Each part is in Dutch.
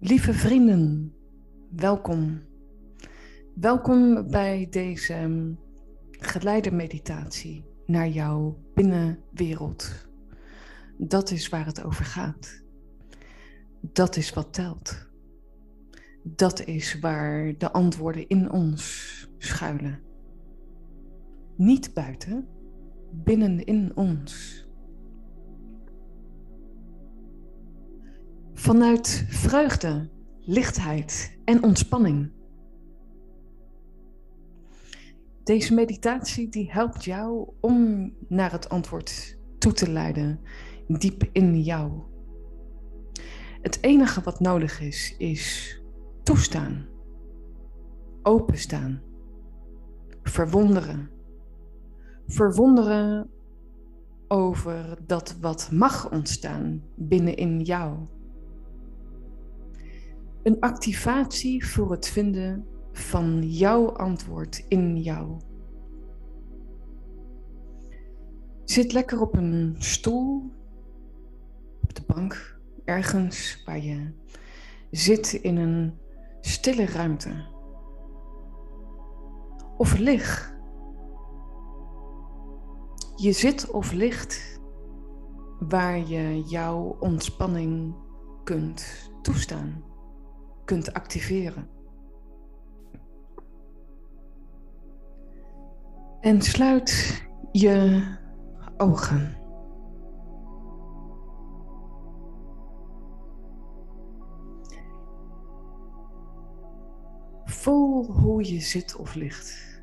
Lieve vrienden, welkom. Welkom bij deze geleide meditatie naar jouw binnenwereld. Dat is waar het over gaat. Dat is wat telt. Dat is waar de antwoorden in ons schuilen. Niet buiten, binnenin ons. Vanuit vreugde, lichtheid en ontspanning. Deze meditatie die helpt jou om naar het antwoord toe te leiden, diep in jou. Het enige wat nodig is, is toestaan, openstaan, verwonderen. Verwonderen over dat wat mag ontstaan binnenin jou. Een activatie voor het vinden van jouw antwoord in jou. Zit lekker op een stoel, op de bank, ergens waar je zit in een stille ruimte. Of lig. Je zit of ligt waar je jouw ontspanning kunt toestaan kunt activeren. En sluit je ogen. Voel hoe je zit of ligt.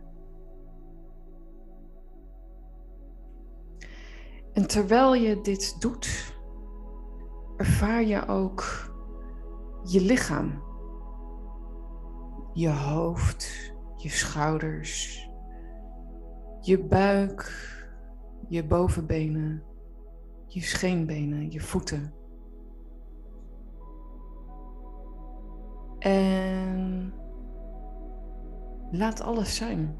En terwijl je dit doet, ervaar je ook je lichaam je hoofd, je schouders, je buik, je bovenbenen, je scheenbenen, je voeten. En laat alles zijn.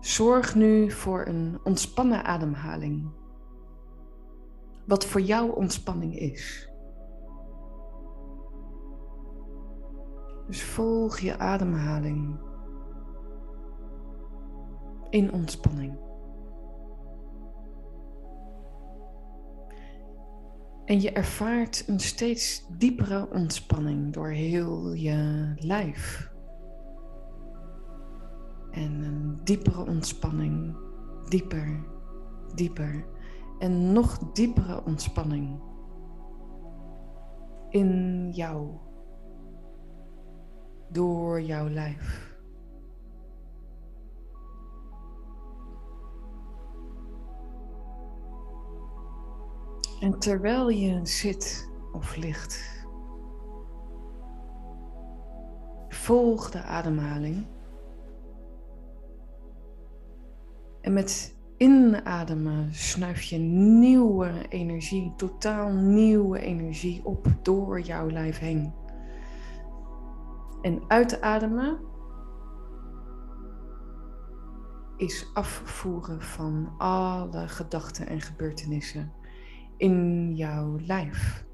Zorg nu voor een ontspannen ademhaling wat voor jou ontspanning is. Dus volg je ademhaling in ontspanning. En je ervaart een steeds diepere ontspanning door heel je lijf. En een diepere ontspanning, dieper, dieper en nog diepere ontspanning in jou, door jouw lijf. En terwijl je zit of ligt, volg de ademhaling. En met inademen snuif je nieuwe energie, totaal nieuwe energie op door jouw lijf heen. En uitademen is afvoeren van alle gedachten en gebeurtenissen in jouw lijf.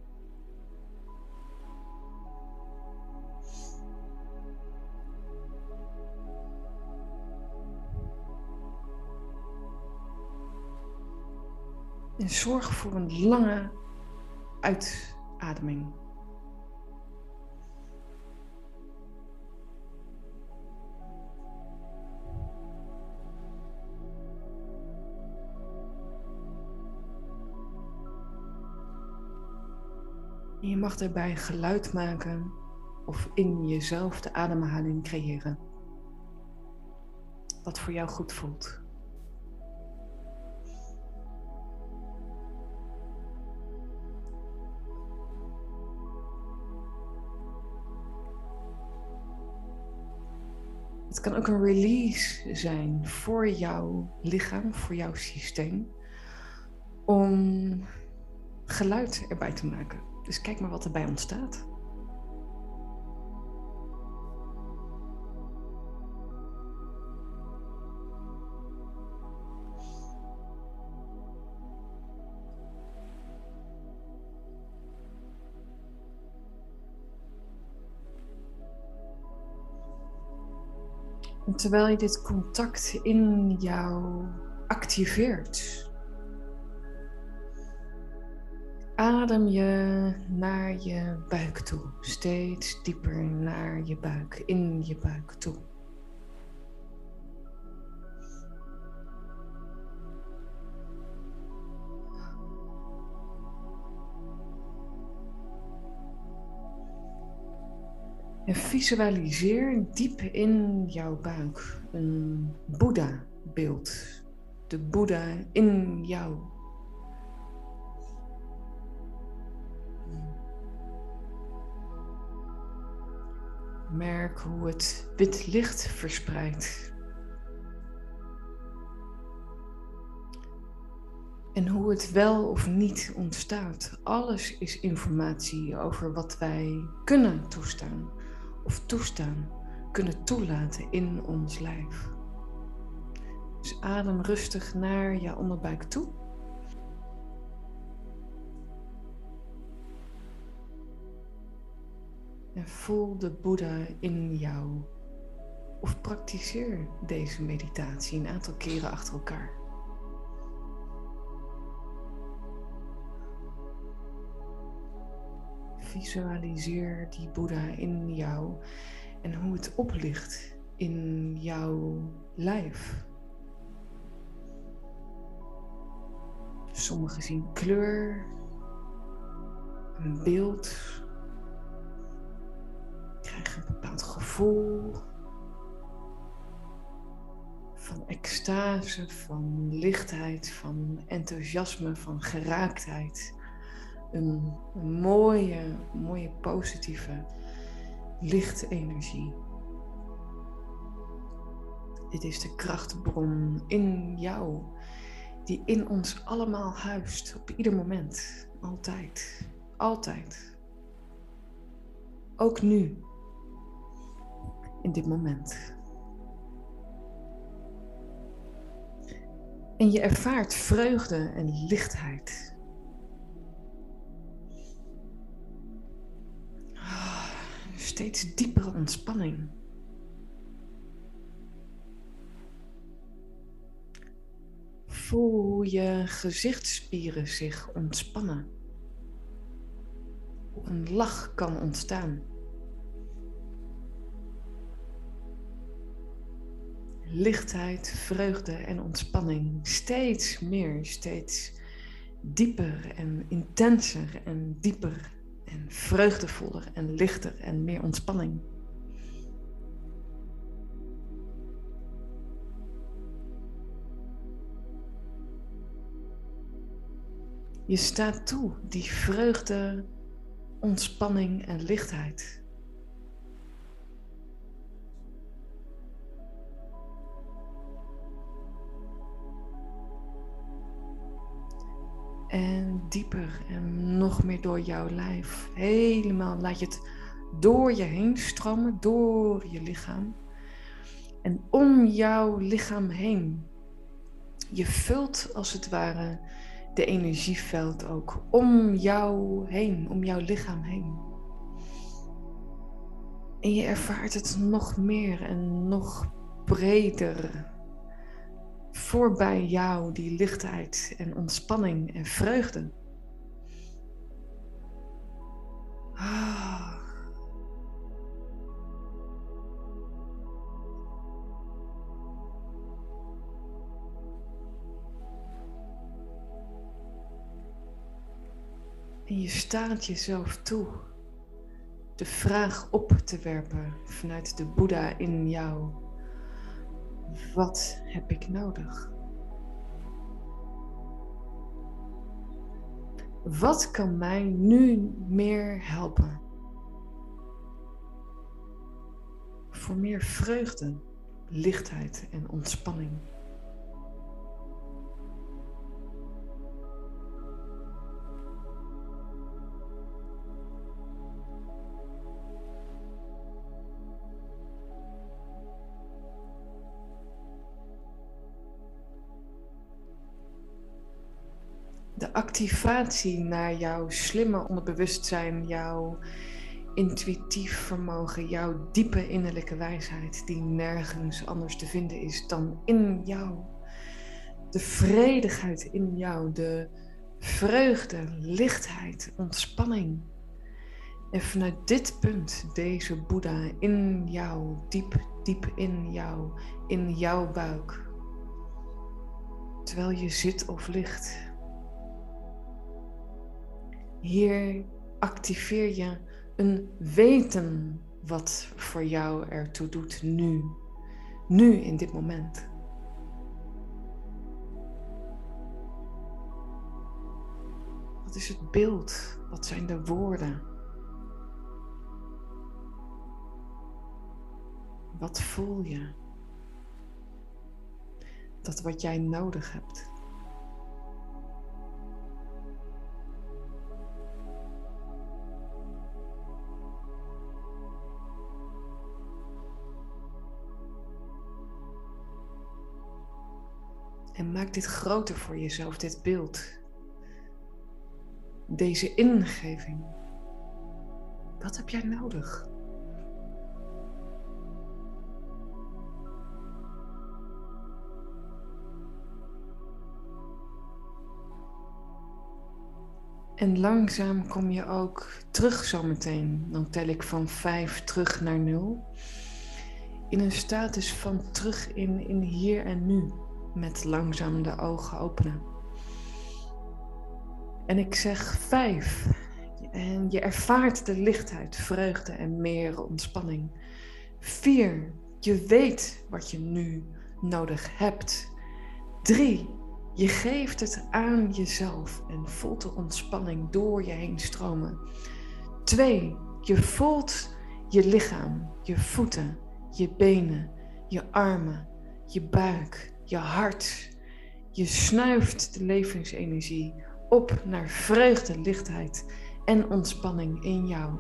Zorg voor een lange uitademing. je mag daarbij geluid maken of in jezelf de ademhaling creëren. Wat voor jou goed voelt. Het kan ook een release zijn voor jouw lichaam, voor jouw systeem, om geluid erbij te maken. Dus kijk maar wat erbij ontstaat. Terwijl je dit contact in jou activeert, adem je naar je buik toe, steeds dieper naar je buik, in je buik toe. En visualiseer diep in jouw buik een Boeddha-beeld. De Boeddha in jou. Merk hoe het wit licht verspreidt. En hoe het wel of niet ontstaat. Alles is informatie over wat wij kunnen toestaan of toestaan, kunnen toelaten in ons lijf. Dus adem rustig naar je onderbuik toe. En voel de Boeddha in jou. Of praktiseer deze meditatie een aantal keren achter elkaar. Visualiseer die Boeddha in jou en hoe het oplicht in jouw lijf. Sommigen zien kleur, een beeld, krijgen een bepaald gevoel van extase, van lichtheid, van enthousiasme, van geraaktheid een, mooie, mooie positieve lichtenergie. Dit is de krachtbron in jou, die in ons allemaal huist, op ieder moment, altijd, altijd. Ook nu, in dit moment. En je ervaart vreugde en lichtheid. Steeds diepere ontspanning. Voel hoe je gezichtsspieren zich ontspannen. Hoe een lach kan ontstaan. Lichtheid, vreugde en ontspanning. Steeds meer, steeds dieper en intenser en dieper en vreugdevoller en lichter en meer ontspanning. Je staat toe die vreugde, ontspanning en lichtheid. En dieper en nog meer door jouw lijf. Helemaal laat je het door je heen stromen, door je lichaam. En om jouw lichaam heen. Je vult als het ware de energieveld ook om jou heen, om jouw lichaam heen. En je ervaart het nog meer en nog breder voorbij jou die lichtheid en ontspanning en vreugde. Ah. En je staat jezelf toe de vraag op te werpen vanuit de Boeddha in jou. Wat heb ik nodig? Wat kan mij nu meer helpen? Voor meer vreugde, lichtheid en ontspanning. De activatie naar jouw slimme onderbewustzijn, jouw intuïtief vermogen, jouw diepe innerlijke wijsheid, die nergens anders te vinden is dan in jou. De vredigheid in jou, de vreugde, lichtheid, ontspanning. En vanuit dit punt, deze Boeddha in jou, diep, diep in jou, in jouw buik, terwijl je zit of ligt. Hier activeer je een weten wat voor jou ertoe doet nu. Nu in dit moment. Wat is het beeld? Wat zijn de woorden? Wat voel je? Dat wat jij nodig hebt. Maak dit groter voor jezelf, dit beeld. Deze ingeving. Wat heb jij nodig? En langzaam kom je ook terug zometeen. Dan tel ik van vijf terug naar nul. In een status van terug in, in hier en nu met langzaam de ogen openen. En ik zeg vijf. En je ervaart de lichtheid, vreugde en meer ontspanning. Vier. Je weet wat je nu nodig hebt. Drie. Je geeft het aan jezelf en voelt de ontspanning door je heen stromen. Twee. Je voelt je lichaam, je voeten, je benen, je armen, je buik, je hart. Je snuift de levensenergie op naar vreugde, lichtheid en ontspanning in jou.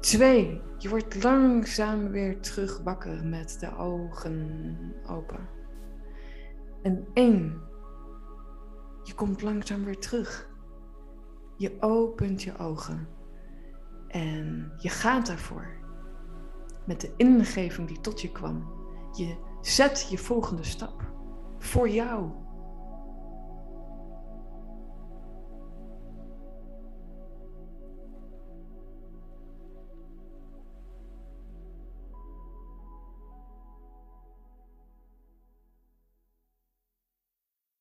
Twee, je wordt langzaam weer terug wakker met de ogen open. En één, je komt langzaam weer terug. Je opent je ogen en je gaat daarvoor. Met de ingeving die tot je kwam. Je zet je volgende stap voor jou.